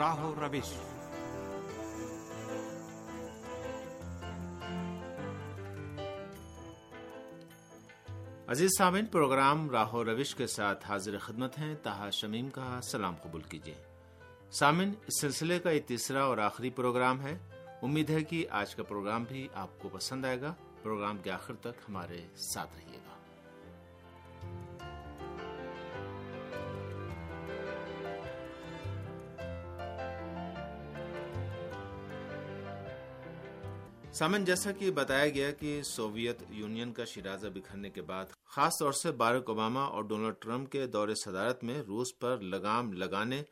راہ و روش عزیز سامعین، پروگرام راہ و روش کے ساتھ حاضر خدمت ہیں تاہا شمیم کا سلام قبول کیجیے۔ سامن اس سلسلے کا یہ تیسرا اور آخری پروگرام ہے۔ امید ہے کہ آج کا پروگرام بھی آپ کو پسند آئے گا۔ پروگرام کے آخر تک ہمارے ساتھ رہیے گا۔ سامن، جیسا کہ بتایا گیا کہ سوویت یونین کا شرازہ بکھرنے کے بعد، خاص طور سے بارک اوباما اور ڈونلڈ ٹرمپ کے دور صدارت میں روس پر لگام لگانے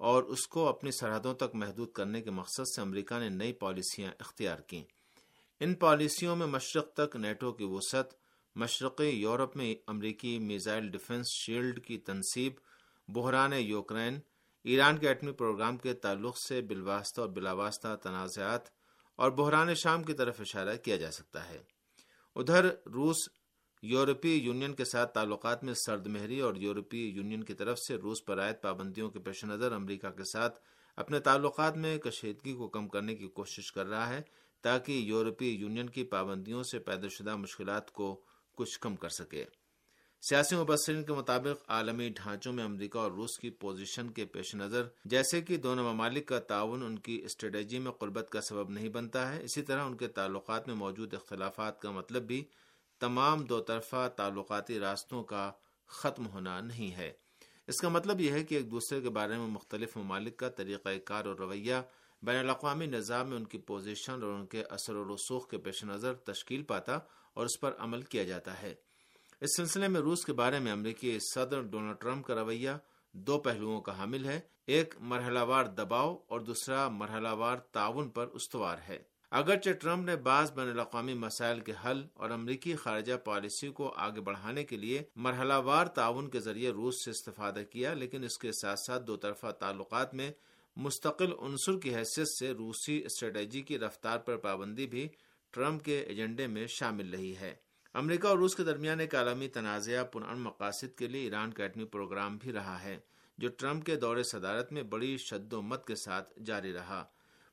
اور اس کو اپنی سرحدوں تک محدود کرنے کے مقصد سے امریکہ نے نئی پالیسیاں اختیار کی ان پالیسیوں میں مشرق تک نیٹو کی وسعت، مشرقی یورپ میں امریکی میزائل ڈیفنس شیلڈ کی تنصیب، بحران یوکرین، ایران کے ایٹمی پروگرام کے تعلق سے بالواسطہ اور بلاواسطہ تنازعات اور بحران شام کی طرف اشارہ کیا جا سکتا ہے۔ ادھر روس یورپی یونین کے ساتھ تعلقات میں سرد مہری اور یورپی یونین کی طرف سے روس پر عائد پابندیوں کے پیش نظر امریکہ کے ساتھ اپنے تعلقات میں کشیدگی کو کم کرنے کی کوشش کر رہا ہے تاکہ یورپی یونین کی پابندیوں سے پیدا شدہ مشکلات کو کچھ کم کر سکے۔ سیاسی مبصرین کے مطابق عالمی ڈھانچوں میں امریکہ اور روس کی پوزیشن کے پیش نظر، جیسے کہ دونوں ممالک کا تعاون ان کی اسٹریٹجی میں قربت کا سبب نہیں بنتا ہے۔ اسی طرح ان کے تعلقات میں موجود اختلافات کا مطلب بھی تمام دو طرفہ تعلقاتی راستوں کا ختم ہونا نہیں ہے۔ اس کا مطلب یہ ہے کہ ایک دوسرے کے بارے میں مختلف ممالک کا طریقہ کار اور رویہ، بین الاقوامی نظام میں ان کی پوزیشن اور ان کے اثر و رسوخ کے پیش نظر تشکیل پاتا اور اس پر عمل کیا جاتا ہے۔ اس سلسلے میں روس کے بارے میں امریکی صدر ڈونلڈ ٹرمپ کا رویہ دو پہلوؤں کا حامل ہے، ایک مرحلہ وار دباؤ اور دوسرا مرحلہ وار تعاون پر استوار ہے۔ اگرچہ ٹرمپ نے بعض بین الاقوامی مسائل کے حل اور امریکی خارجہ پالیسی کو آگے بڑھانے کے لیے مرحلہ وار تعاون کے ذریعے روس سے استفادہ کیا، لیکن اس کے ساتھ ساتھ دو طرفہ تعلقات میں مستقل عنصر کی حیثیت سے روسی اسٹریٹجی کی رفتار پر پابندی بھی ٹرمپ کے ایجنڈے میں شامل رہی ہے۔ امریکہ اور روس کے درمیان ایک عالمی تنازعہ پران مقاصد کے لیے ایران کا ایٹمی پروگرام بھی رہا ہے، جو ٹرمپ کے دور صدارت میں بڑی شد و مت کے ساتھ جاری رہا۔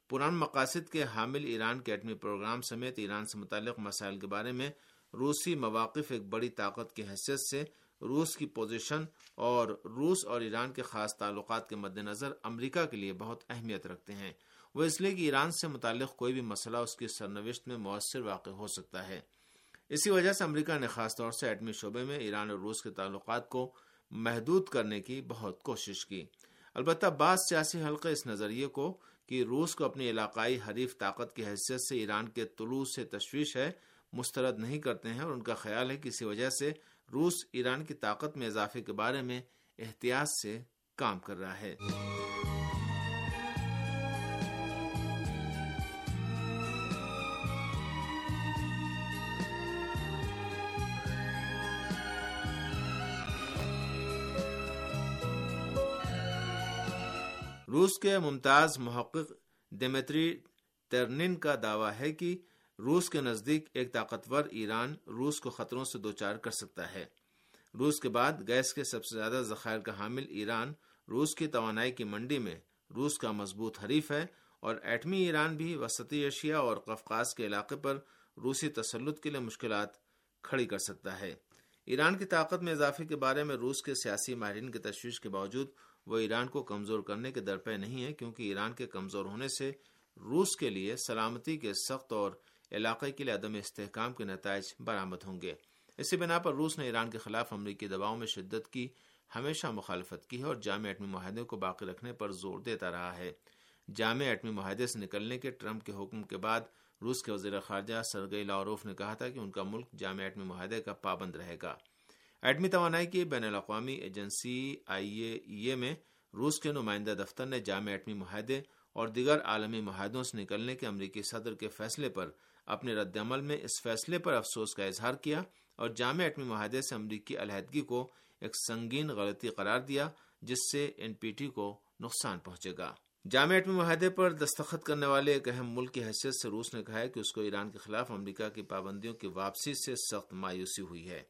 پران مقاصد کے حامل ایران کے ایٹمی پروگرام سمیت ایران سے متعلق مسائل کے بارے میں روسی مواقف ایک بڑی طاقت کی حیثیت سے روس کی پوزیشن اور روس اور ایران کے خاص تعلقات کے مد نظر امریکہ کے لیے بہت اہمیت رکھتے ہیں۔ وہ اس لیے کہ ایران سے متعلق کوئی بھی مسئلہ اس کی سرنوشت میں مؤثر واقع ہو سکتا ہے۔ اسی وجہ سے امریکہ نے خاص طور سے ایٹمی شعبے میں ایران اور روس کے تعلقات کو محدود کرنے کی بہت کوشش کی۔ البتہ بعض سیاسی حلقے اس نظریے کو کہ روس کو اپنی علاقائی حریف طاقت کی حیثیت سے ایران کے طلوع سے تشویش ہے، مسترد نہیں کرتے ہیں اور ان کا خیال ہے کہ اسی وجہ سے روس ایران کی طاقت میں اضافے کے بارے میں احتیاط سے کام کر رہا ہے۔ روس کے ممتاز محقق دمیتری ترنن کا دعویٰ ہے کہ روس کے نزدیک ایک طاقتور ایران روس کو خطروں سے دوچار کر سکتا ہے۔ روس کے بعد گیس کے سب سے زیادہ ذخائر کا حامل ایران روس کی توانائی کی منڈی میں روس کا مضبوط حریف ہے اور ایٹمی ایران بھی وسطی ایشیا اور قفقاز کے علاقے پر روسی تسلط کے لیے مشکلات کھڑی کر سکتا ہے۔ ایران کی طاقت میں اضافے کے بارے میں روس کے سیاسی ماہرین کی تشویش کے باوجود وہ ایران کو کمزور کرنے کے درپے نہیں ہے کیونکہ ایران کے کمزور ہونے سے روس کے لیے سلامتی کے سخت اور علاقے کے لیے عدم استحکام کے نتائج برآمد ہوں گے۔ اسی بنا پر روس نے ایران کے خلاف امریکی دباؤ میں شدت کی ہمیشہ مخالفت کی ہے اور جامع ایٹمی معاہدے کو باقی رکھنے پر زور دیتا رہا ہے۔ جامع ایٹمی معاہدے سے نکلنے کے ٹرمپ کے حکم کے بعد روس کے وزیر خارجہ سرگئی لاروف نے کہا تھا کہ ان کا ملک جامع ایٹمی معاہدے کا پابند رہے گا۔ ایٹمی توانائی کی بین الاقوامی ایجنسی آئی اے میں روس کے نمائندہ دفتر نے جامع ایٹمی معاہدے اور دیگر عالمی معاہدوں سے نکلنے کے امریکی صدر کے فیصلے پر اپنے رد عمل میں اس فیصلے پر افسوس کا اظہار کیا اور جامع ایٹمی معاہدے سے امریکی علیحدگی کو ایک سنگین غلطی قرار دیا، جس سے این پی ٹی کو نقصان پہنچے گا۔ جامع ایٹمی معاہدے پر دستخط کرنے والے ایک اہم ملک کی حیثیت سے روس نے کہا ہے کہ اس کو ایران کے خلاف امریکہ کی پابندیوں کی واپسی سے سخت مایوسی ہوئی ہے۔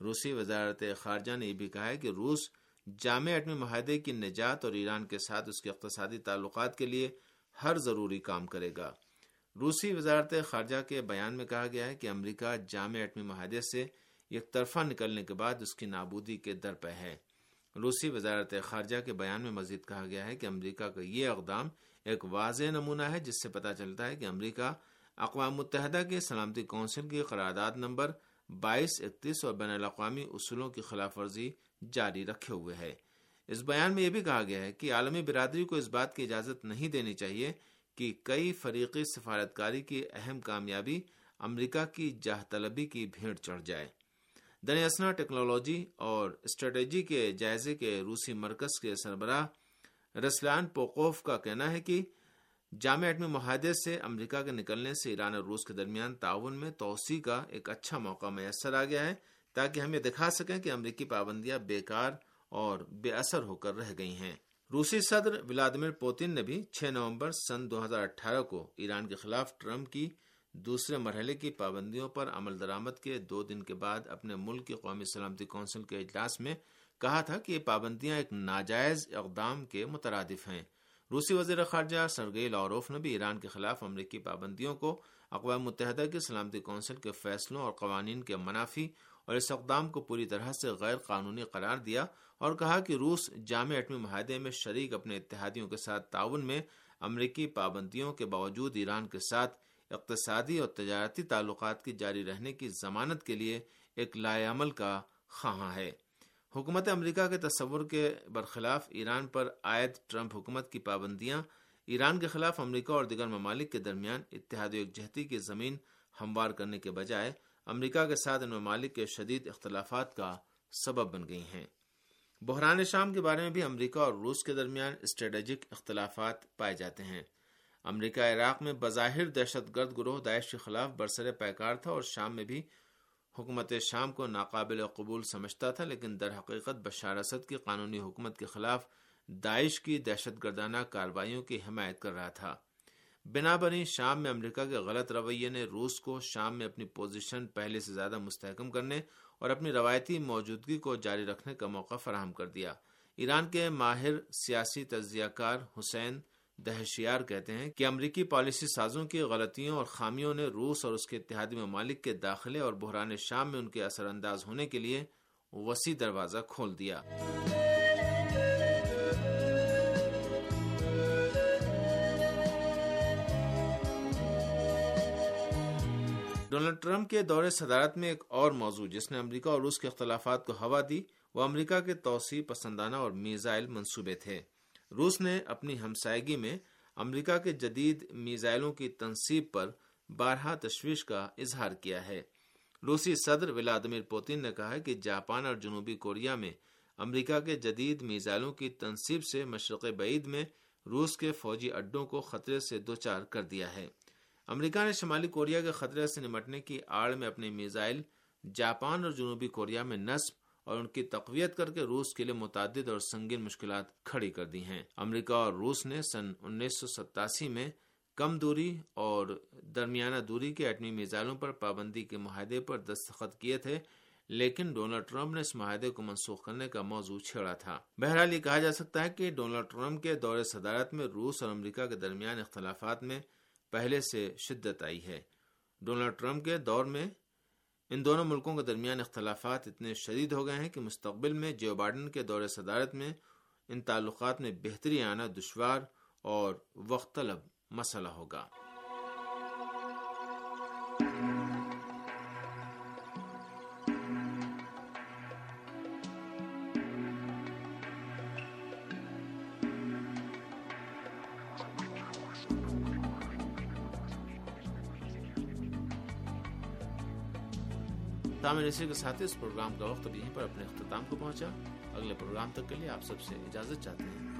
روسی وزارت خارجہ نے یہ بھی کہا ہے کہ روس جامع ایٹمی معاہدے کی نجات اور ایران کے ساتھ اس کے اقتصادی تعلقات کے لیے ہر ضروری کام کرے گا۔ روسی وزارت خارجہ کے بیان میں کہا گیا ہے کہ امریکہ جامع ایٹمی معاہدے سے یک طرفہ نکلنے کے بعد اس کی نابودی کے در پہ ہے۔ روسی وزارت خارجہ کے بیان میں مزید کہا گیا ہے کہ امریکہ کا یہ اقدام ایک واضح نمونہ ہے، جس سے پتہ چلتا ہے کہ امریکہ اقوام متحدہ کے سلامتی کونسل کی قرارداد نمبر بائیس اکتیس اور بین الاقوامی اصولوں کی خلاف ورزی جاری رکھے ہوئے ہے۔ اس بیان میں یہ بھی کہا گیا ہے کہ عالمی برادری کو اس بات کی اجازت نہیں دینی چاہیے کہ کئی فریقی سفارتکاری کی اہم کامیابی امریکہ کی جاہ طلبی کی بھیڑ چڑھ جائے۔ دنیاسنا ٹیکنالوجی اور اسٹریٹجی کے جائزے کے روسی مرکز کے سربراہ رسلان پوکوف کا کہنا ہے کہ جامع ایٹمی معاہدے سے امریکہ کے نکلنے سے ایران اور روس کے درمیان تعاون میں توسیع کا ایک اچھا موقع میسر آ گیا ہے تاکہ ہم یہ دکھا سکیں کہ امریکی پابندیاں بیکار اور بے اثر ہو کر رہ گئی ہیں۔ روسی صدر ولادمیر پوتن نے بھی 6 نومبر سن 2018 کو ایران کے خلاف ٹرمپ کی دوسرے مرحلے کی پابندیوں پر عمل درآمد کے دو دن کے بعد اپنے ملک کی قومی سلامتی کونسل کے اجلاس میں کہا تھا کہ یہ پابندیاں ایک ناجائز اقدام کے مترادف ہیں۔ روسی وزیر خارجہ سرگئی لاروف نے بھی ایران کے خلاف امریکی پابندیوں کو اقوام متحدہ کی سلامتی کونسل کے فیصلوں اور قوانین کے منافی اور اس اقدام کو پوری طرح سے غیر قانونی قرار دیا اور کہا کہ روس جامع ایٹمی معاہدے میں شریک اپنے اتحادیوں کے ساتھ تعاون میں امریکی پابندیوں کے باوجود ایران کے ساتھ اقتصادی اور تجارتی تعلقات کی جاری رہنے کی ضمانت کے لیے ایک لائے عمل کا خواہاں ہے۔ حکومت امریکہ کے تصور کے برخلاف ایران پر عائد ٹرمپ حکومت کی پابندیاں، ایران کے خلاف امریکہ اور دیگر ممالک کے درمیان اتحادی یکجہتی کی زمین ہموار کرنے کے بجائے امریکہ کے ساتھ ان ممالک کے شدید اختلافات کا سبب بن گئی ہیں۔ بحران شام کے بارے میں بھی امریکہ اور روس کے درمیان اسٹریٹجک اختلافات پائے جاتے ہیں۔ امریکہ، عراق میں بظاہر دہشت گرد گروہ داعش کے خلاف برسر پیکار تھا اور شام میں بھی حکومت شام کو ناقابل قبول سمجھتا تھا، لیکن در حقیقت بشار اسد کی قانونی حکومت کے خلاف داعش کی دہشت گردانہ کارروائیوں کی حمایت کر رہا تھا۔ بنا بنی شام میں امریکہ کے غلط رویے نے روس کو شام میں اپنی پوزیشن پہلے سے زیادہ مستحکم کرنے اور اپنی روایتی موجودگی کو جاری رکھنے کا موقع فراہم کر دیا۔ ایران کے ماہر سیاسی تجزیہ کار حسین دہشیار کہتے ہیں کہ امریکی پالیسی سازوں کی غلطیوں اور خامیوں نے روس اور اس کے اتحادی ممالک کے داخلے اور بحران شام میں ان کے اثر انداز ہونے کے لیے وسیع دروازہ کھول دیا۔ ڈونلڈ ٹرمپ کے دور صدارت میں ایک اور موضوع، جس نے امریکہ اور روس کے اختلافات کو ہوا دی، وہ امریکہ کے توسیع، پسندانہ اور میزائل منصوبے تھے۔ روس نے اپنی ہمسائیگی میں امریکہ کے جدید میزائلوں کی تنصیب پر بارہا تشویش کا اظہار کیا ہے۔ روسی صدر ولادمیر پوتین نے کہا کہ جاپان اور جنوبی کوریا میں امریکہ کے جدید میزائلوں کی تنصیب سے مشرق بعید میں روس کے فوجی اڈوں کو خطرے سے دوچار کر دیا ہے۔ امریکہ نے شمالی کوریا کے خطرے سے نمٹنے کی آڑ میں اپنے میزائل جاپان اور جنوبی کوریا میں نصب اور ان کی تقویت کر کے روس کے لیے متعدد اور سنگین مشکلات کھڑی کر دی ہیں۔ امریکہ اور روس نے سن انیس سو ستاسی میں کم دوری اور درمیانہ دوری کے ایٹمی میزائلوں پر پابندی کے معاہدے پر دستخط کیے تھے، لیکن ڈونلڈ ٹرمپ نے اس معاہدے کو منسوخ کرنے کا موضوع چھیڑا تھا۔ بہرحال یہ کہا جا سکتا ہے کہ ڈونلڈ ٹرمپ کے دور صدارت میں روس اور امریکہ کے درمیان اختلافات میں پہلے سے شدت آئی ہے۔ ڈونلڈ ٹرمپ کے دور میں ان دونوں ملکوں کے درمیان اختلافات اتنے شدید ہو گئے ہیں کہ مستقبل میں جو بائیڈن کے دور صدارت میں ان تعلقات میں بہتری آنا دشوار اور وقت طلب مسئلہ ہوگا۔ تامر اسی کے ساتھ اس پروگرام کا وقت بھی یہیں پر اپنے اختتام کو پہنچا۔ اگلے پروگرام تک کے لیے آپ سب سے اجازت چاہتے ہیں۔